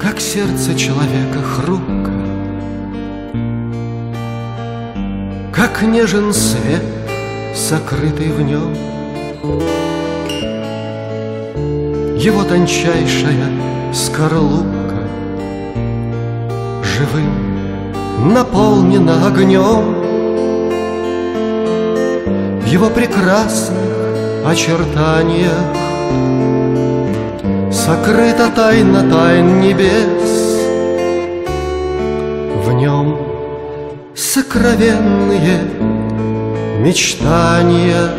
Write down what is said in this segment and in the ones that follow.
Как сердце человека хрупко, Как нежен свет, сокрытый в нем, Его тончайшая скорлупка Живым наполнена огнем его прекрасных очертаниях. Сокрыта тайна тайн небес В нем сокровенные мечтания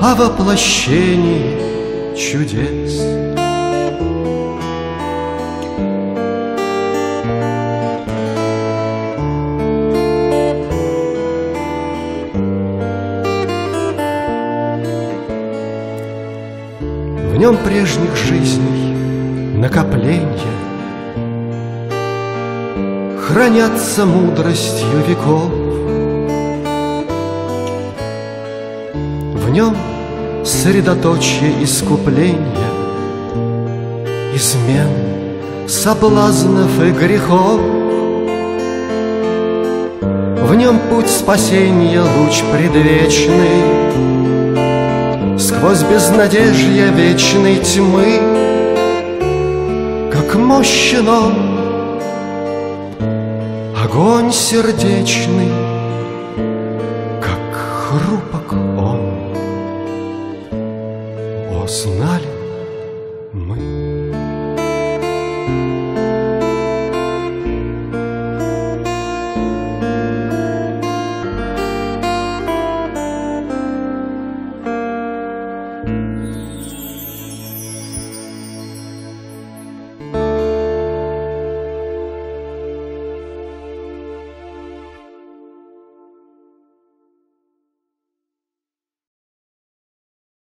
О воплощении чудес нем прежних жизней накопления. Хранятся мудростью веков. В нем средоточие искупления Измен, соблазнов и грехов. В нем путь спасения, луч предвечный Сквозь безнадежья вечной тьмы Как мощен он Огонь сердечный Как хрупок он. О, знали